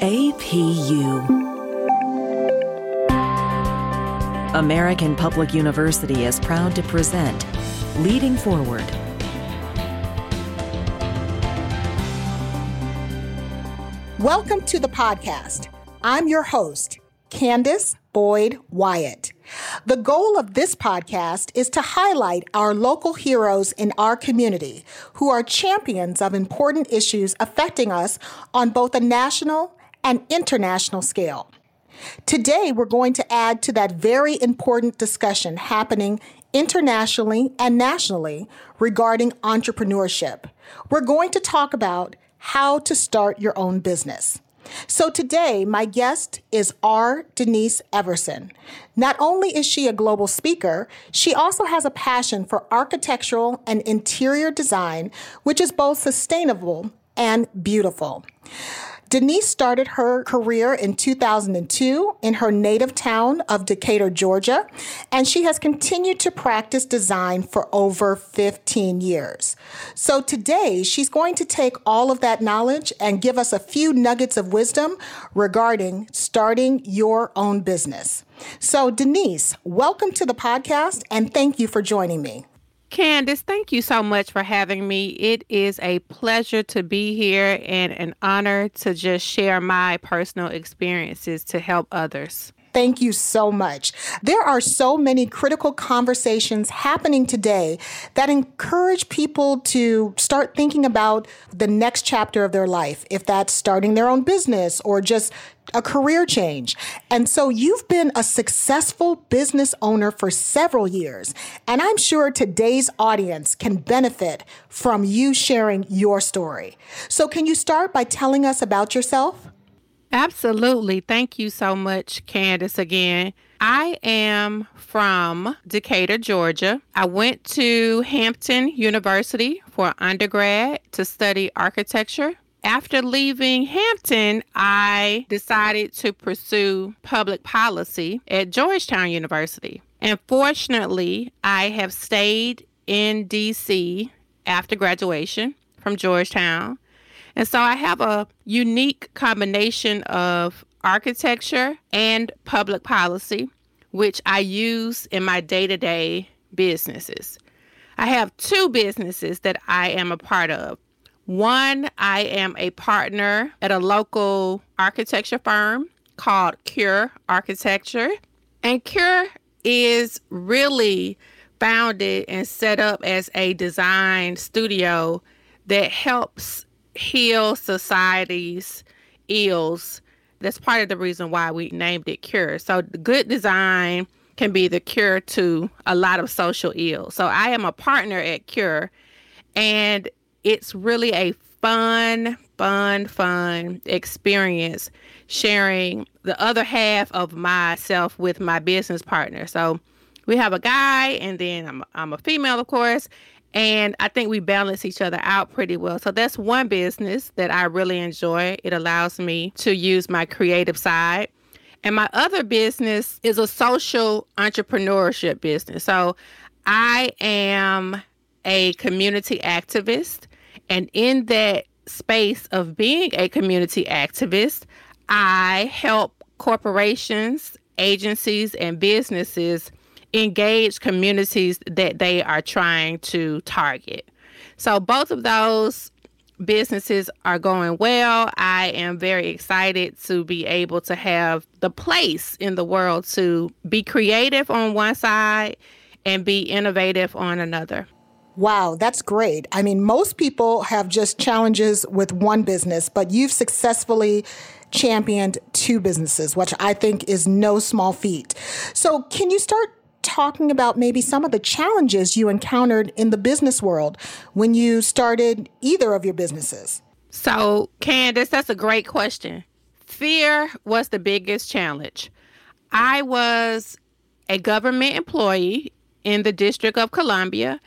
APU. American Public University is proud to present Leading Forward. Welcome to the podcast. I'm your host, Candace Boyd Wyatt. The goal of this podcast is to highlight our local heroes in our community who are champions of important issues affecting us on both a national and international scale. Today, we're going to add to that very important discussion happening internationally and nationally regarding entrepreneurship. We're going to talk about how to start your own business. So today, my guest is R. Denise Everson. Not only is she a global speaker, she also has a passion for architectural and interior design, which is both sustainable and beautiful. Denise started her career in 2002 in her native town of Decatur, Georgia, and she has continued to practice design for over 15 years. So today, she's going to take all of that knowledge and give us a few nuggets of wisdom regarding starting your own business. So, Denise, welcome to the podcast and thank you for joining me. Candace, thank you so much for having me. It is a pleasure to be here and an honor to just share my personal experiences to help others. Thank you so much. There are so many critical conversations happening today that encourage people to start thinking about the next chapter of their life, if that's starting their own business or just a career change. And so you've been a successful business owner for several years. And I'm sure today's audience can benefit from you sharing your story. So, can you start by telling us about yourself? Absolutely. Thank you so much, Candace, again. I am from Decatur, Georgia. I went to Hampton University for undergrad to study architecture. After leaving Hampton, I decided to pursue public policy at Georgetown University. And fortunately, I have stayed in DC after graduation from Georgetown. And so I have a unique combination of architecture and public policy, which I use in my day to day businesses. I have two businesses that I am a part of. One, I am a partner at a local architecture firm called Cure Architecture. And Cure is really founded and set up as a design studio that helps heal society's ills. That's part of the reason why we named it Cure. So, good design can be the cure to a lot of social ills. So, I am a partner at Cure, and it's really a fun, fun, fun experience sharing the other half of myself with my business partner. So, we have a guy, and then I'm, I'm a female, of course, and I think we balance each other out pretty well. So that's one business that I really enjoy. It allows me to use my creative side. And my other business is a social entrepreneurship business. So I am a community activist. And in that space of being a community activist, I help corporations, agencies, and businesses engage communities that they are trying to target. So both of those businesses are going well. I am very excited to be able to have the place in the world to be creative on one side and be innovative on another. Wow, that's great. I mean, most people have just challenges with one business, but you've successfully championed two businesses, which I think is no small feat. So, can you start talking about maybe some of the challenges you encountered in the business world when you started either of your businesses. So, Candace, that's a great question. Fear was the biggest challenge. I was a government employee in the District of Columbia.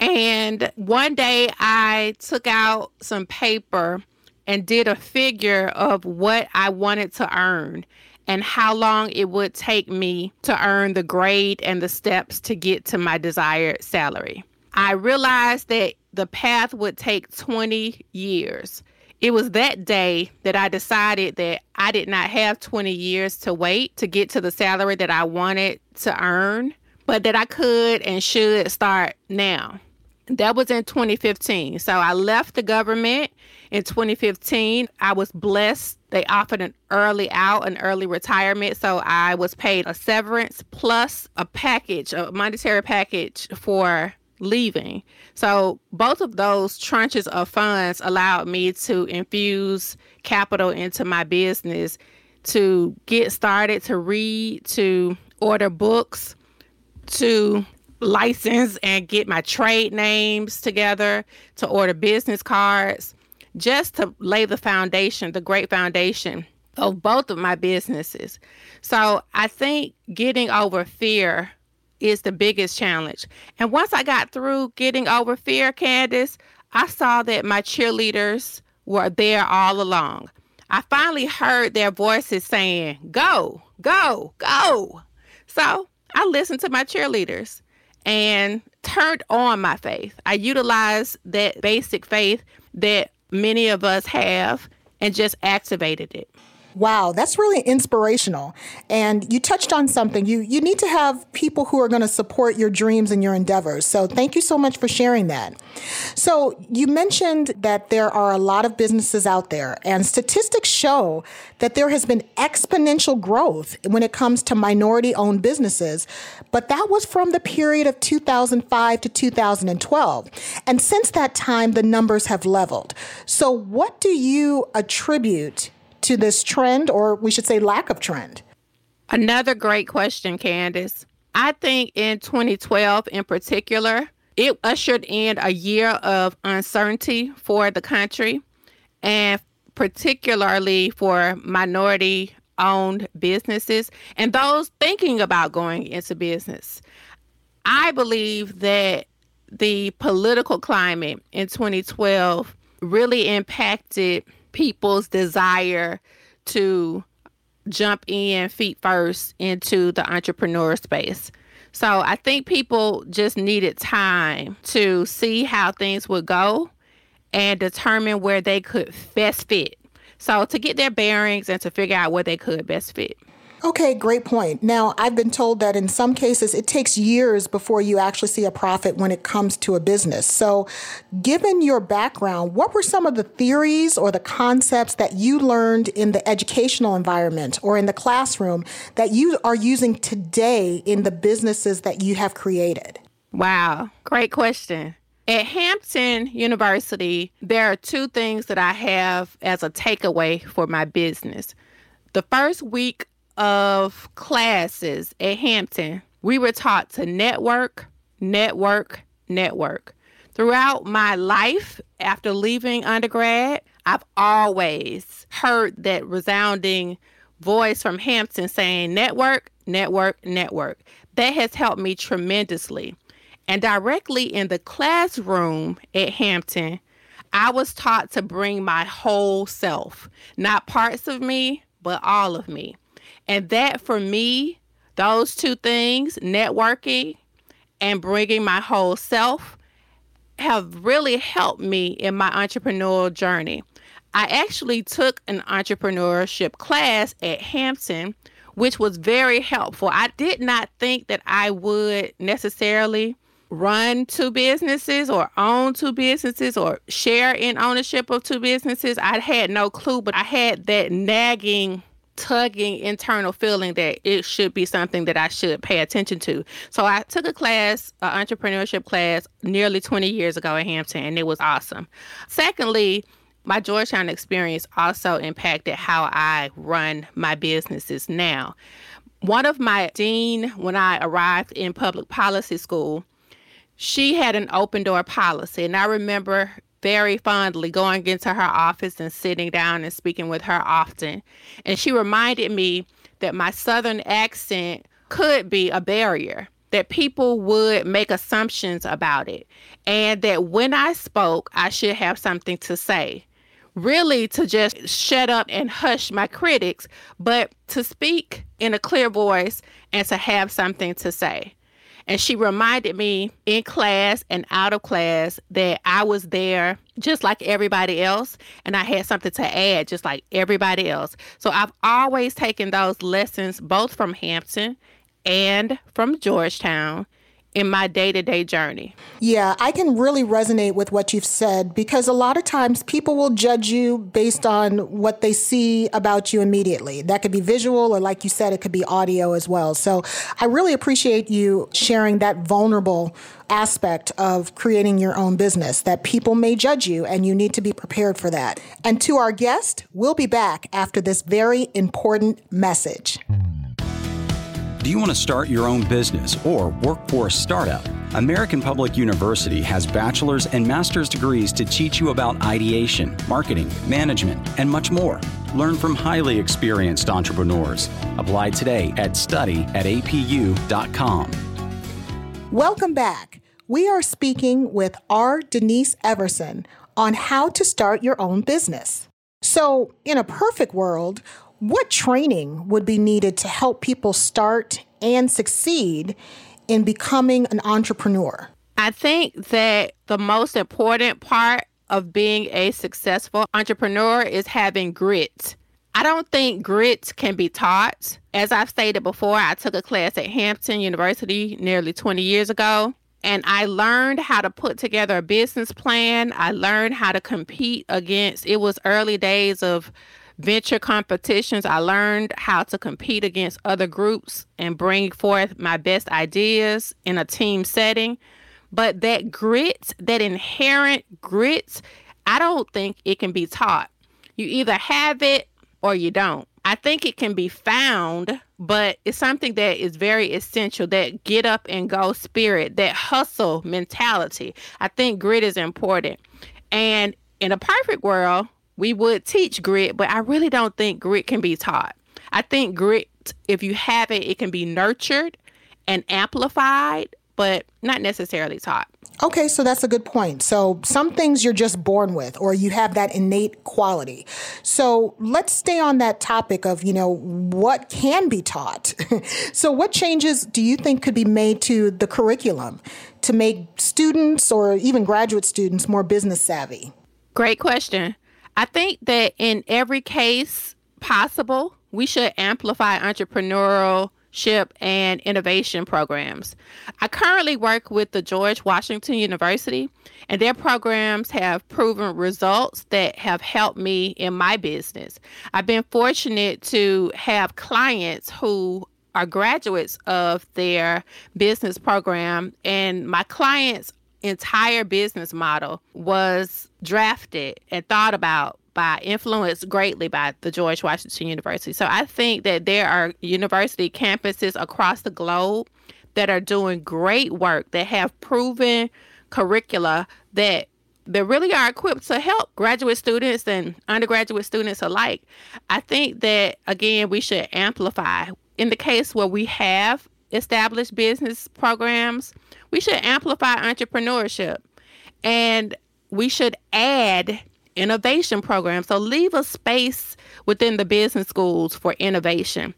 And one day I took out some paper and did a figure of what I wanted to earn and how long it would take me to earn the grade and the steps to get to my desired salary. I realized that the path would take 20 years. it was that day that I decided that I did not have 20 years to wait to get to the salary that I wanted to earn, but that I could and should start now. That was in 2015. So I left the government in 2015. I was blessed. They offered an early out, an early retirement. So I was paid a severance plus a package, a monetary package for leaving. So both of those tranches of funds allowed me to infuse capital into my business to get started, to read, to order books, to license and get my trade names together, to order business cards, just to lay the foundation, the great foundation of both of my businesses. So I think getting over fear is the biggest challenge. And once I got through getting over fear, Candace, I saw that my cheerleaders were there all along. I finally heard their voices saying, Go, go, go. So I listened to my cheerleaders and turned on my faith. I utilized that basic faith that many of us have and just activated it. Wow, that's really inspirational. And you touched on something. You you need to have people who are going to support your dreams and your endeavors. So thank you so much for sharing that. So you mentioned that there are a lot of businesses out there and statistics show that there has been exponential growth when it comes to minority owned businesses, but that was from the period of 2005 to 2012. And since that time the numbers have leveled. So what do you attribute to this trend, or we should say lack of trend? Another great question, Candace. I think in 2012 in particular, it ushered in a year of uncertainty for the country and particularly for minority owned businesses and those thinking about going into business. I believe that the political climate in 2012 really impacted people's desire to jump in feet first into the entrepreneur space. So I think people just needed time to see how things would go and determine where they could best fit. So to get their bearings and to figure out where they could best fit. Okay, great point. Now, I've been told that in some cases it takes years before you actually see a profit when it comes to a business. So, given your background, what were some of the theories or the concepts that you learned in the educational environment or in the classroom that you are using today in the businesses that you have created? Wow, great question. At Hampton University, there are two things that I have as a takeaway for my business. The first week of classes at Hampton, we were taught to network, network, network. Throughout my life after leaving undergrad, I've always heard that resounding voice from Hampton saying network, network, network. That has helped me tremendously. And directly in the classroom at Hampton, I was taught to bring my whole self, not parts of me, but all of me. And that for me, those two things, networking and bringing my whole self, have really helped me in my entrepreneurial journey. I actually took an entrepreneurship class at Hampton, which was very helpful. I did not think that I would necessarily run two businesses or own two businesses or share in ownership of two businesses. I had no clue, but I had that nagging tugging internal feeling that it should be something that I should pay attention to. So I took a class, an entrepreneurship class, nearly 20 years ago at Hampton, and it was awesome. Secondly, my Georgetown experience also impacted how I run my businesses now. One of my dean, when I arrived in public policy school, she had an open door policy, and I remember very fondly going into her office and sitting down and speaking with her often. And she reminded me that my Southern accent could be a barrier, that people would make assumptions about it, and that when I spoke, I should have something to say. Really, to just shut up and hush my critics, but to speak in a clear voice and to have something to say. And she reminded me in class and out of class that I was there just like everybody else and I had something to add just like everybody else. So I've always taken those lessons both from Hampton and from Georgetown in my day to day journey. Yeah, I can really resonate with what you've said because a lot of times people will judge you based on what they see about you immediately. That could be visual, or like you said, it could be audio as well. So I really appreciate you sharing that vulnerable aspect of creating your own business that people may judge you and you need to be prepared for that. And to our guest, we'll be back after this very important message. Do you want to start your own business or work for a startup? American Public University has bachelor's and master's degrees to teach you about ideation, marketing, management, and much more. Learn from highly experienced entrepreneurs. Apply today at study at apu.com. Welcome back. We are speaking with R. Denise Everson on how to start your own business. So, in a perfect world, what training would be needed to help people start and succeed in becoming an entrepreneur? I think that the most important part of being a successful entrepreneur is having grit. I don't think grit can be taught. As I've stated before, I took a class at Hampton University nearly 20 years ago, and I learned how to put together a business plan. I learned how to compete against, it was early days of venture competitions. I learned how to compete against other groups and bring forth my best ideas in a team setting. But that grit, that inherent grit, I don't think it can be taught. You either have it or you don't. I think it can be found, but it's something that is very essential that get up and go spirit, that hustle mentality. I think grit is important. And in a perfect world, we would teach grit, but I really don't think grit can be taught. I think grit, if you have it, it can be nurtured and amplified, but not necessarily taught. Okay, so that's a good point. So some things you're just born with, or you have that innate quality. So let's stay on that topic of, you know, what can be taught. so what changes do you think could be made to the curriculum to make students or even graduate students more business savvy? Great question. I think that in every case possible, we should amplify entrepreneurship and innovation programs. I currently work with the George Washington University, and their programs have proven results that have helped me in my business. I've been fortunate to have clients who are graduates of their business program, and my clients entire business model was drafted and thought about by influenced greatly by the George Washington University. So I think that there are university campuses across the globe that are doing great work that have proven curricula that that really are equipped to help graduate students and undergraduate students alike. I think that again we should amplify in the case where we have established business programs, we should amplify entrepreneurship and we should add innovation programs. So leave a space within the business schools for innovation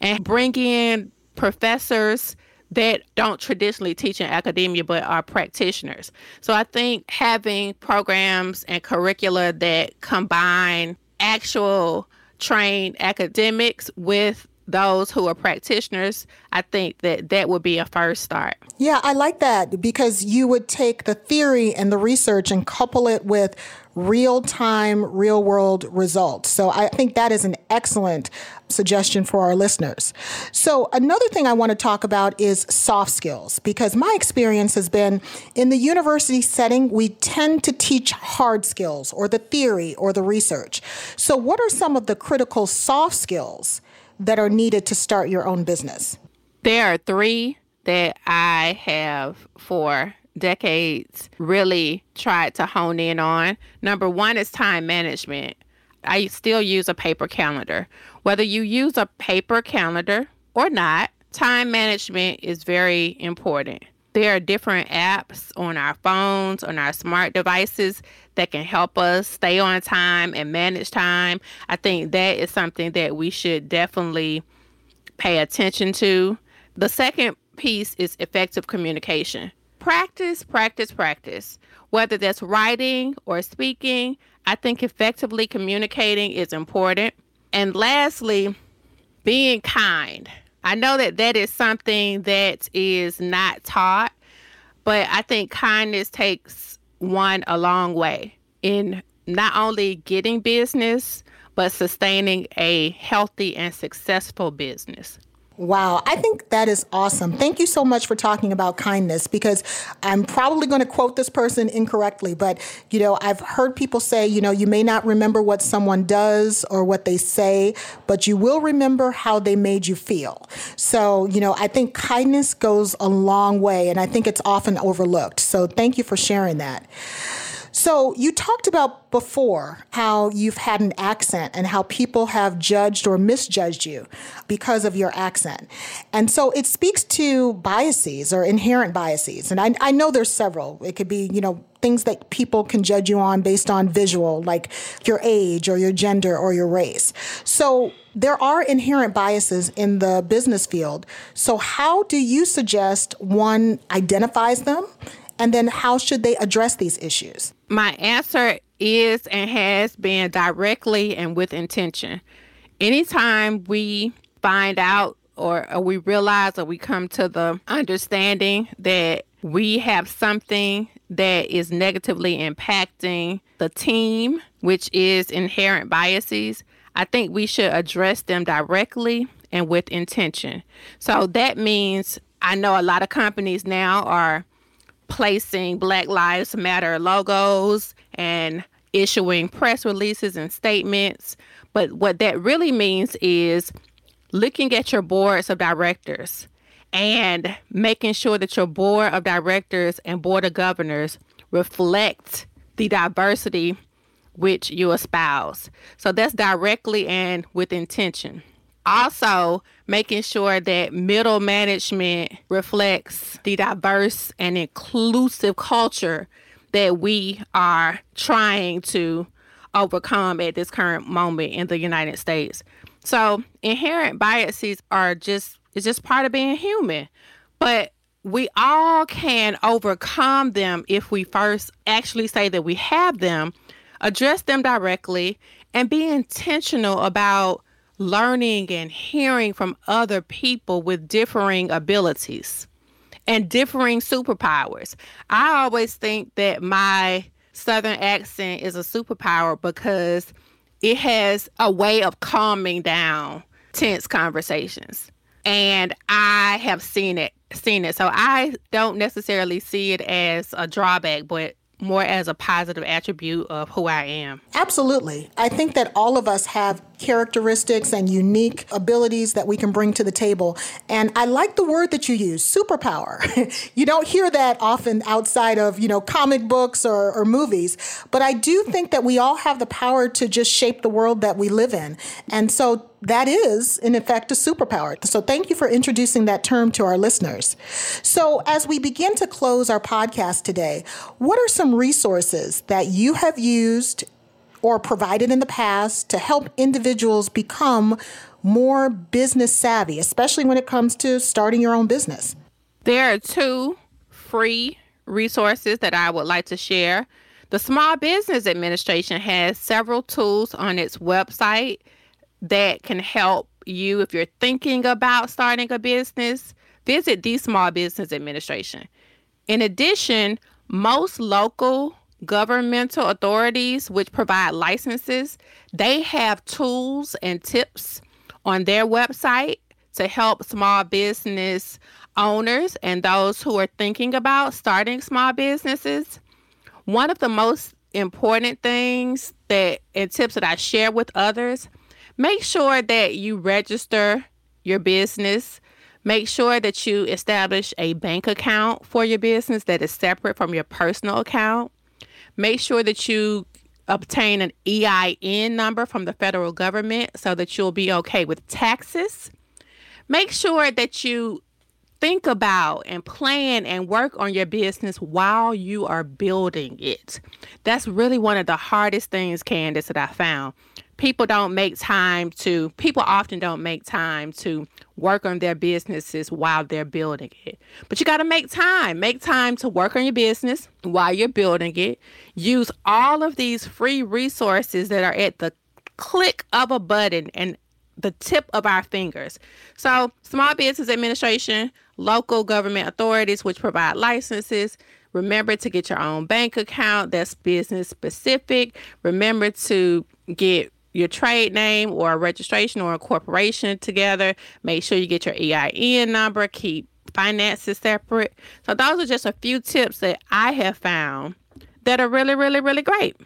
and bring in professors that don't traditionally teach in academia but are practitioners. So I think having programs and curricula that combine actual trained academics with those who are practitioners, I think that that would be a first start. Yeah, I like that because you would take the theory and the research and couple it with real time, real world results. So I think that is an excellent suggestion for our listeners. So, another thing I want to talk about is soft skills because my experience has been in the university setting, we tend to teach hard skills or the theory or the research. So, what are some of the critical soft skills that are needed to start your own business? There are three that I have for decades really tried to hone in on. Number one is time management. I still use a paper calendar. Whether you use a paper calendar or not, time management is very important. There are different apps on our phones, on our smart devices that can help us stay on time and manage time. I think that is something that we should definitely pay attention to. The second piece is effective communication. Practice, practice, practice. Whether that's writing or speaking, I think effectively communicating is important. And lastly, being kind. I know that that is something that is not taught, but I think kindness takes one a long way in not only getting business, but sustaining a healthy and successful business. Wow, I think that is awesome. Thank you so much for talking about kindness because I'm probably going to quote this person incorrectly, but you know, I've heard people say, you know, you may not remember what someone does or what they say, but you will remember how they made you feel. So, you know, I think kindness goes a long way and I think it's often overlooked. So, thank you for sharing that. So, you talked about before how you've had an accent and how people have judged or misjudged you because of your accent. And so it speaks to biases or inherent biases. And I, I know there's several. It could be, you know, things that people can judge you on based on visual, like your age or your gender or your race. So there are inherent biases in the business field. So, how do you suggest one identifies them and then how should they address these issues? My answer is and has been directly and with intention. Anytime we find out or, or, we realize or we come to the understanding that we have something that is negatively impacting the team, which is inherent biases, I think we should address them directly and with intention. So that means I know a lot of companies now are placing Black Lives Matter logos and issuing press releases and statements. But what that really means is looking at your boards of directors and making sure that your board of directors and board of governors reflect the diversity which you espouse. So that's directly and with intention also making sure that middle management reflects the diverse and inclusive culture that we are trying to overcome at this current moment in the United States. So inherent biases are just it's just part of being human. But we all can overcome them if we first actually say that we have them, address them directly, and be intentional about learning and hearing from other people with differing abilities and differing superpowers. I always think that my Southern accent is a superpower because it has a way of calming down tense conversations. And I have seen it seen it. So I don't necessarily see it as a drawback, but more as a positive attribute of who I am. Absolutely. I think that all of us have characteristics and unique abilities that we can bring to the table. And I like the word that you use, superpower. you don't hear that often outside of, you know, comic books or, or movies, but I do think that we all have the power to just shape the world that we live in. And so that is, in effect, a superpower. So thank you for introducing that term to our listeners. So as we begin to close our podcast today, what are some resources that you have used or provided in the past to help individuals become more business savvy, especially when it comes to starting your own business? There are two free resources that I would like to share. The Small Business Administration has several tools on its website that can help you if you're thinking about starting a business, visit the Small Business Administration. In addition, most local governmental authorities which provide licenses, they have tools and tips on their website to help small business owners and those who are thinking about starting small businesses. One of the most important things that and tips that I share with others Make sure that you register your business. Make sure that you establish a bank account for your business that is separate from your personal account. Make sure that you obtain an EIN number from the federal government so that you'll be okay with taxes. Make sure that you think about and plan and work on your business while you are building it. That's really one of the hardest things, Candace, that I found. People don't make time to, people often don't make time to work on their businesses while they're building it. But you got to make time. Make time to work on your business while you're building it. Use all of these free resources that are at the click of a button and the tip of our fingers. So, Small Business Administration, local government authorities which provide licenses. Remember to get your own bank account that's business specific. Remember to get your trade name or a registration or a corporation together. Make sure you get your EIN number. Keep finances separate. So, those are just a few tips that I have found that are really, really, really great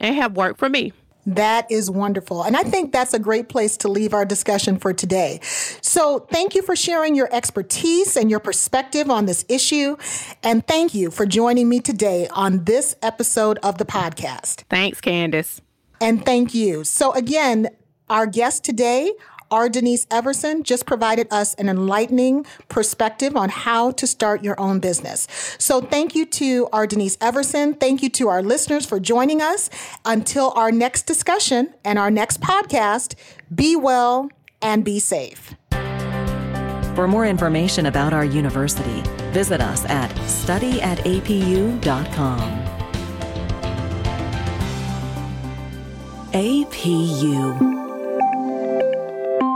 and have worked for me. That is wonderful. And I mm. think that's a great place to leave our discussion for today. So thank you for sharing your expertise and your perspective on this issue. And thank you for joining me today on this episode of the podcast. Thanks, Candace. And thank you. So again, our guest today R. Denise Everson just provided us an enlightening perspective on how to start your own business. So thank you to R. Denise Everson. Thank you to our listeners for joining us. Until our next discussion and our next podcast, be well and be safe. For more information about our university, visit us at studyatapu.com. APU